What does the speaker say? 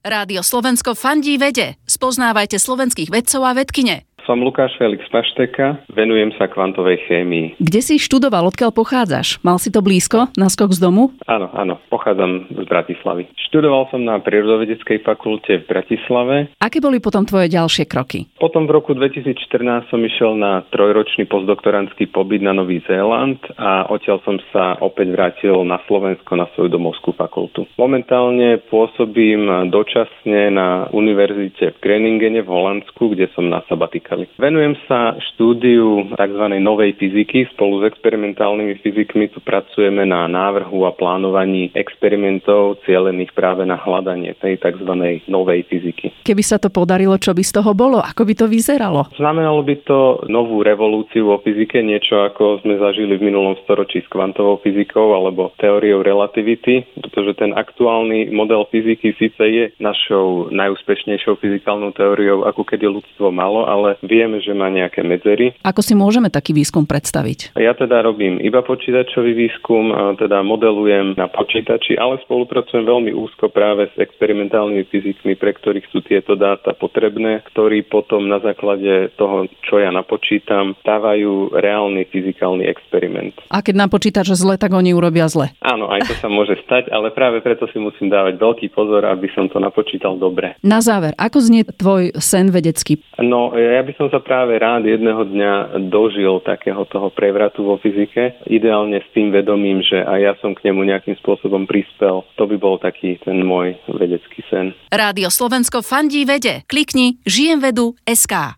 Rádio Slovensko fandí vede. Spoznávajte slovenských vedcov a vedkine. Som Lukáš Felix Pašteka, venujem sa kvantovej chémii. Kde si študoval, odkiaľ pochádzaš? Mal si to blízko, na skok z domu? Áno, áno, pochádzam z Bratislavy. Študoval som na prírodovedeckej fakulte v Bratislave. Aké boli potom tvoje ďalšie kroky? Potom v roku 2014 som išiel na trojročný postdoktorantský pobyt na Nový Zéland a odtiaľ som sa opäť vrátil na Slovensko na svoju domovskú fakultu. Momentálne pôsobím dočasne na univerzite v Greningene v Holandsku, kde som na sabatika získali. Venujem sa štúdiu tzv. novej fyziky. Spolu s experimentálnymi fyzikmi tu pracujeme na návrhu a plánovaní experimentov cielených práve na hľadanie tej tzv. novej fyziky. Keby sa to podarilo, čo by z toho bolo? Ako by to vyzeralo? Znamenalo by to novú revolúciu vo fyzike, niečo ako sme zažili v minulom storočí s kvantovou fyzikou alebo teóriou relativity, pretože ten aktuálny model fyziky síce je našou najúspešnejšou fyzikálnou teóriou, ako kedy ľudstvo malo, ale vieme, že má nejaké medzery. Ako si môžeme taký výskum predstaviť? Ja teda robím iba počítačový výskum, teda modelujem na počítači, ale spolupracujem veľmi úzko práve s experimentálnymi fyzikmi, pre ktorých sú tieto dáta potrebné, ktorí potom na základe toho, čo ja napočítam, stávajú reálny fyzikálny experiment. A keď napočítaš zle, tak oni urobia zle. Áno, aj to sa môže stať, ale práve preto si musím dávať veľký pozor, aby som to napočítal dobre. Na záver, ako znie tvoj sen vedecký? No, ja by by som sa práve rád jedného dňa dožil takého toho prevratu vo fyzike, ideálne s tým vedomím, že aj ja som k nemu nejakým spôsobom prispel. To by bol taký ten môj vedecký sen. Rádio Slovensko fandí vede. Klikni žijem vedu SK.